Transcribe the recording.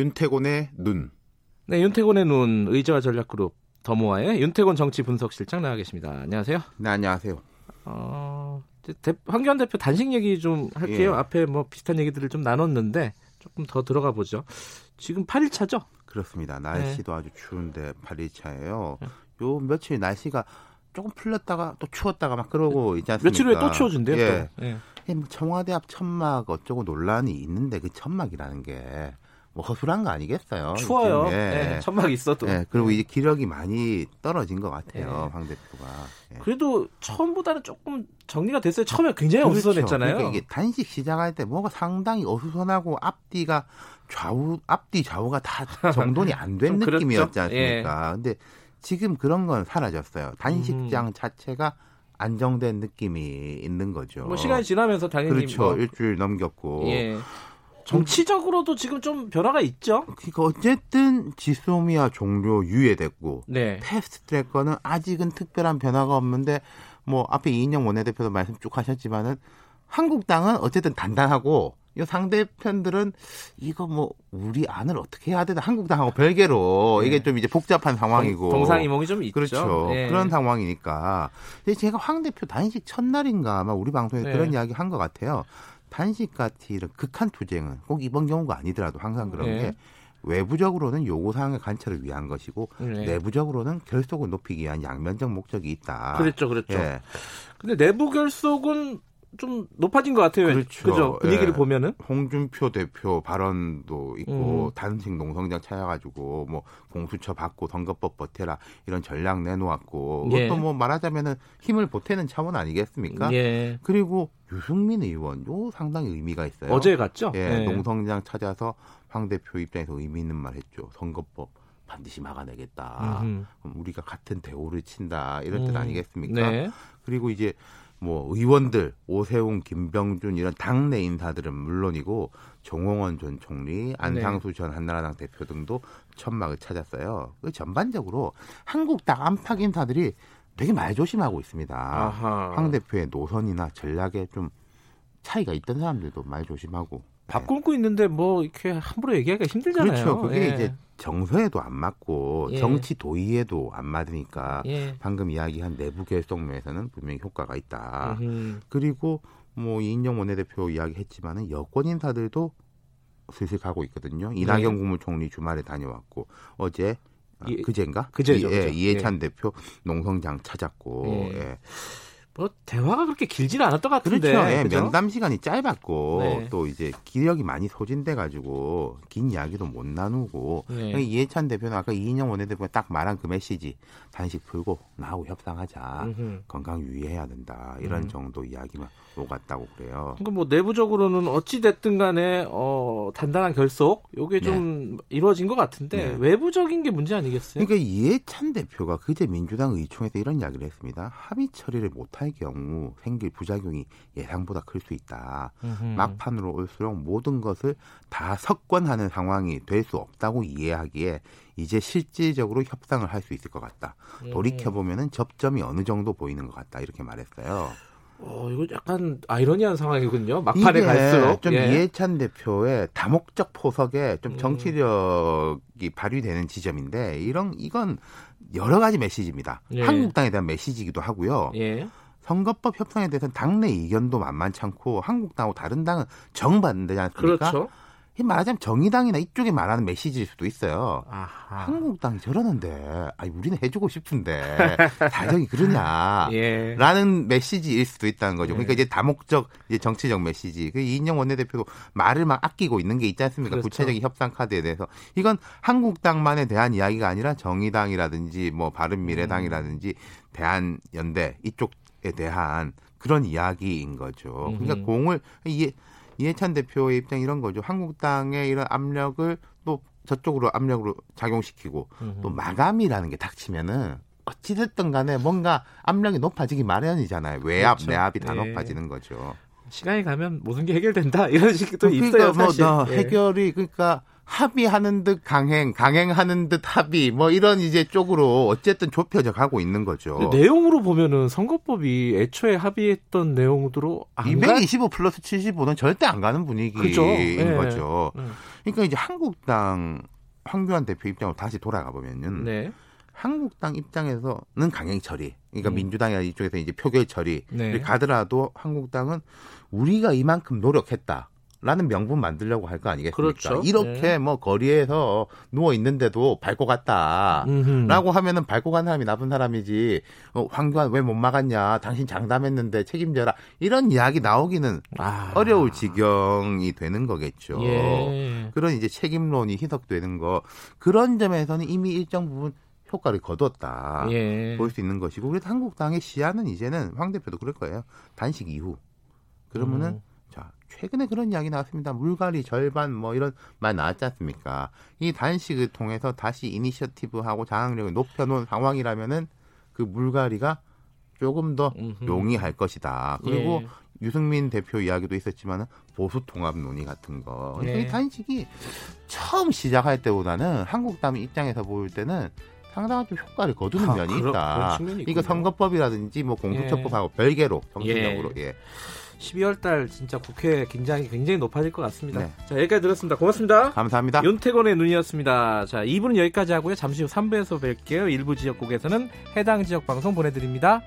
윤태곤의 눈. 네, 윤태곤의 눈 의제와 전략그룹 더모아의 윤태곤 정치 분석실장 나와 계십니다. 안녕하세요. 네, 안녕하세요. 어, 대, 황교안 대표 단식 얘기 좀 할게요. 예. 앞에 뭐 비슷한 얘기들을 좀 나눴는데 조금 더 들어가 보죠. 지금 8일차죠? 그렇습니다. 날씨도 네. 아주 추운데 8일차예요. 요 며칠 날씨가 조금 풀렸다가 또 추웠다가 막 그러고 있지 않습니까? 며칠 후에 또 추워진대요. 예. 또. 예. 뭐 청와대 앞 천막 어쩌고 논란이 있는데 그 천막이라는 게 뭐 허술한 거 아니겠어요? 추워요. 예. 네, 천막 있어도. 예. 그리고 이제 기력이 많이 떨어진 것 같아요, 예. 황 대표가. 예. 그래도 처음보다는 조금 정리가 됐어요. 처음에 굉장히 그렇죠. 어수선했잖아요. 그러니까 이게 단식 시작할 때 뭐가 상당히 어수선하고 앞뒤가 좌우 앞뒤 좌우가 다 정돈이 안 된 느낌이었지 않습니까? 예. 근데 지금 그런 건 사라졌어요. 단식장 음. 자체가 안정된 느낌이 있는 거죠. 뭐 시간이 지나면서 당연히 그렇죠. 뭐... 일주일 넘겼고. 예. 정치적으로도 지금 좀 변화가 있죠. 그러니까 어쨌든 지소미아 종료 유예됐고 네. 패스트트랙 거는 아직은 특별한 변화가 없는데 뭐 앞에 이인영 원내대표도 말씀 쭉 하셨지만은 한국당은 어쨌든 단단하고 이 상대편들은 이거 뭐 우리 안을 어떻게 해야 되나 한국당하고 별개로 네. 이게 좀 이제 복잡한 상황이고 동 상이몽이 좀 있죠. 그렇죠. 네. 그런 상황이니까. 근데 제가 황 대표 단식 첫날인가 아마 우리 방송에 네. 그런 이야기 한 것 같아요. 단식 같이 이런 극한 투쟁은 꼭 이번 경우가 아니더라도 항상 그런 네. 게 외부적으로는 요구 사항의 관철을 위한 것이고 네. 내부적으로는 결속을 높이기 위한 양면적 목적이 있다. 그렇죠, 그렇죠. 예. 근데 내부 결속은 좀 높아진 것 같아요. 그렇죠. 그죠? 분위기를 예. 보면은 홍준표 대표 발언도 있고 음. 단식 농성장 찾아가지고 뭐 공수처 받고 선거법 버텨라 이런 전략 내놓았고 예. 그것도 뭐 말하자면은 힘을 보태는 차원 아니겠습니까? 예. 그리고 유승민 의원 요 상당히 의미가 있어요. 어제 갔죠? 예, 예. 농성장 찾아서 황 대표 입장에서 의미 있는 말 했죠. 선거법 반드시 막아내겠다. 음흠. 그럼 우리가 같은 대우를 친다 이런 뜻 음. 아니겠습니까? 네. 그리고 이제 뭐 의원들 오세훈, 김병준 이런 당내 인사들은 물론이고 정홍원 전 총리, 안상수 네. 전 한나라당 대표 등도 천막을 찾았어요. 그 전반적으로 한국당 안팎 인사들이 되게 말 조심하고 있습니다. 아하. 황 대표의 노선이나 전략에 좀 차이가 있던 사람들도 말 조심하고 밥 굶고 있는데 뭐 이렇게 함부로 얘기하기가 힘들잖아요. 그렇죠. 그게 예. 이제 정서에도 안 맞고 예. 정치 도의에도 안 맞으니까 예. 방금 이야기한 내부 결속면에서는 분명히 효과가 있다. 음흠. 그리고 뭐 이인영 원내대표 이야기했지만은 여권 인사들도 슬슬 가고 있거든요. 이낙연 네. 국무총리 주말에 다녀왔고 어제 이, 그제인가? 그제죠. 예, 이해찬 예. 대표 농성장 찾았고 예. 예. 뭐 대화가 그렇게 길지는 않았던 것 같은데. 그렇죠. 예, 면담 시간이 짧았고 네. 또 이제 기력이 많이 소진돼 가지고 긴 이야기도 못 나누고 네. 이해찬 대표는 아까 이인영 원내대표가 딱 말한 그 메시지 단식 풀고 나하고 협상하자 음흠. 건강 유의해야 된다 이런 음. 정도 이야기만 오갔다고 그래요. 그러니까 뭐 내부적으로는 어찌 됐든 간에 어, 단단한 결속 요게 좀 네. 이루어진 것 같은데 네. 외부적인 게 문제 아니겠어요? 그러니까 이해찬 대표가 그제 민주당 의총에서 이런 이야기를 했습니다. 합의 처리를 못할 경우 생길 부작용이 예상보다 클 수 있다. 음흠. 막판으로 올수록 모든 것을 다 석권하는 상황이 될 수 없다고 이해하기에 이제 실질적으로 협상을 할 수 있을 것 같다. 예. 돌이켜 보면은 접점이 어느 정도 보이는 것 같다 이렇게 말했어요. 어, 이거 약간 아이러니한 상황이군요. 막판에 갈수록. 좀 예. 이해찬 대표의 다목적 포석에 좀 음. 정치력이 발휘되는 지점인데, 이런, 이건 여러 가지 메시지입니다. 예. 한국당에 대한 메시지이기도 하고요. 예. 선거법 협상에 대해서는 당내 이견도 만만치 않고 한국당하고 다른 당은 정반대지 않습니까? 그렇죠. 말하자면 정의당이나 이쪽에 말하는 메시지일 수도 있어요. 아하. 한국당이 저러는데, 아니, 우리는 해주고 싶은데, 사정이 그러냐. 예. 라는 메시지일 수도 있다는 거죠. 그러니까 예. 이제 다목적, 이제 정치적 메시지. 그 이인영 원내대표도 말을 막 아끼고 있는 게 있지 않습니까? 그렇죠. 구체적인 협상 카드에 대해서. 이건 한국당만에 대한 이야기가 아니라 정의당이라든지 뭐 바른미래당이라든지 대한연대 이쪽에 대한 그런 이야기인 거죠. 그러니까 음. 공을, 이게 이해찬 대표의 입장 이런 거죠. 한국당의 이런 압력을 또 저쪽으로 압력으로 작용시키고 음흠. 또 마감이라는 게 닥치면은 어찌됐든 간에 뭔가 압력이 높아지기 마련이잖아요. 외압, 그렇죠. 내압이 다 네. 높아지는 거죠. 시간이 가면 모든 게 해결된다 이런 식도 그러니까 있어요. 뭐 사실. 뭐, 네. 해결이 그러니까 합의하는 듯 강행, 강행하는 듯 합의, 뭐 이런 이제 쪽으로 어쨌든 좁혀져 가고 있는 거죠. 내용으로 보면은 선거법이 애초에 합의했던 내용으로 225 플러스 75는 절대 안 가는 분위기인. 네. 거죠. 네. 그러니까 이제 한국당 황교안 대표 입장으로 다시 돌아가 보면은 네. 한국당 입장에서는 강행 처리, 그러니까 음. 민주당이나 이쪽에서 이제 표결 처리 네. 가더라도 한국당은 우리가 이만큼 노력했다. 라는 명분 만들려고 할 거 아니겠습니까? 그렇죠. 이렇게 네. 뭐 거리에서 누워 있는데도 밟고 갔다라고 하면은 밟고 간 사람이 나쁜 사람이지. 어, 황교안 왜 못 막았냐? 당신 장담했는데 책임져라. 이런 이야기 나오기는 아. 어려울 지경이 되는 거겠죠. 예. 그런 이제 책임론이 희석되는 거 그런 점에서는 이미 일정 부분 효과를 거뒀다 예. 볼 수 있는 것이고 그래서 한국당의 시야는 이제는 황 대표도 그럴 거예요. 단식 이후 그러면은 음. 자, 최근에 그런 이야기 나왔습니다. 물갈이 절반 뭐 이런 말 나왔지 않습니까? 이 단식을 통해서 다시 이니셔티브하고 장악력을 높여놓은 상황이라면은 그 물갈이가 조금 더 음흠. 용이할 것이다. 그리고 예. 유승민 대표 이야기도 있었지만 보수 통합 논의 같은 거. 그러니까 이 단식이 처음 시작할 때보다는 한국당 입장에서 볼 때는 상당한 좀 효과를 거두는 아, 면이 그러, 있다. 그러니까 선거법이라든지 뭐 공수처법하고 예. 별개로 정치적으로 예. 예. 12월 달 진짜 국회 긴장이 굉장히 높아질 것 같습니다. 네. 자, 여기까지 들었습니다. 고맙습니다. 감사합니다. 윤태곤의 눈이었습니다. 자, 2부는 여기까지 하고요. 잠시 후 3부에서 뵐게요. 일부 지역국에서는 해당 지역 방송 보내드립니다.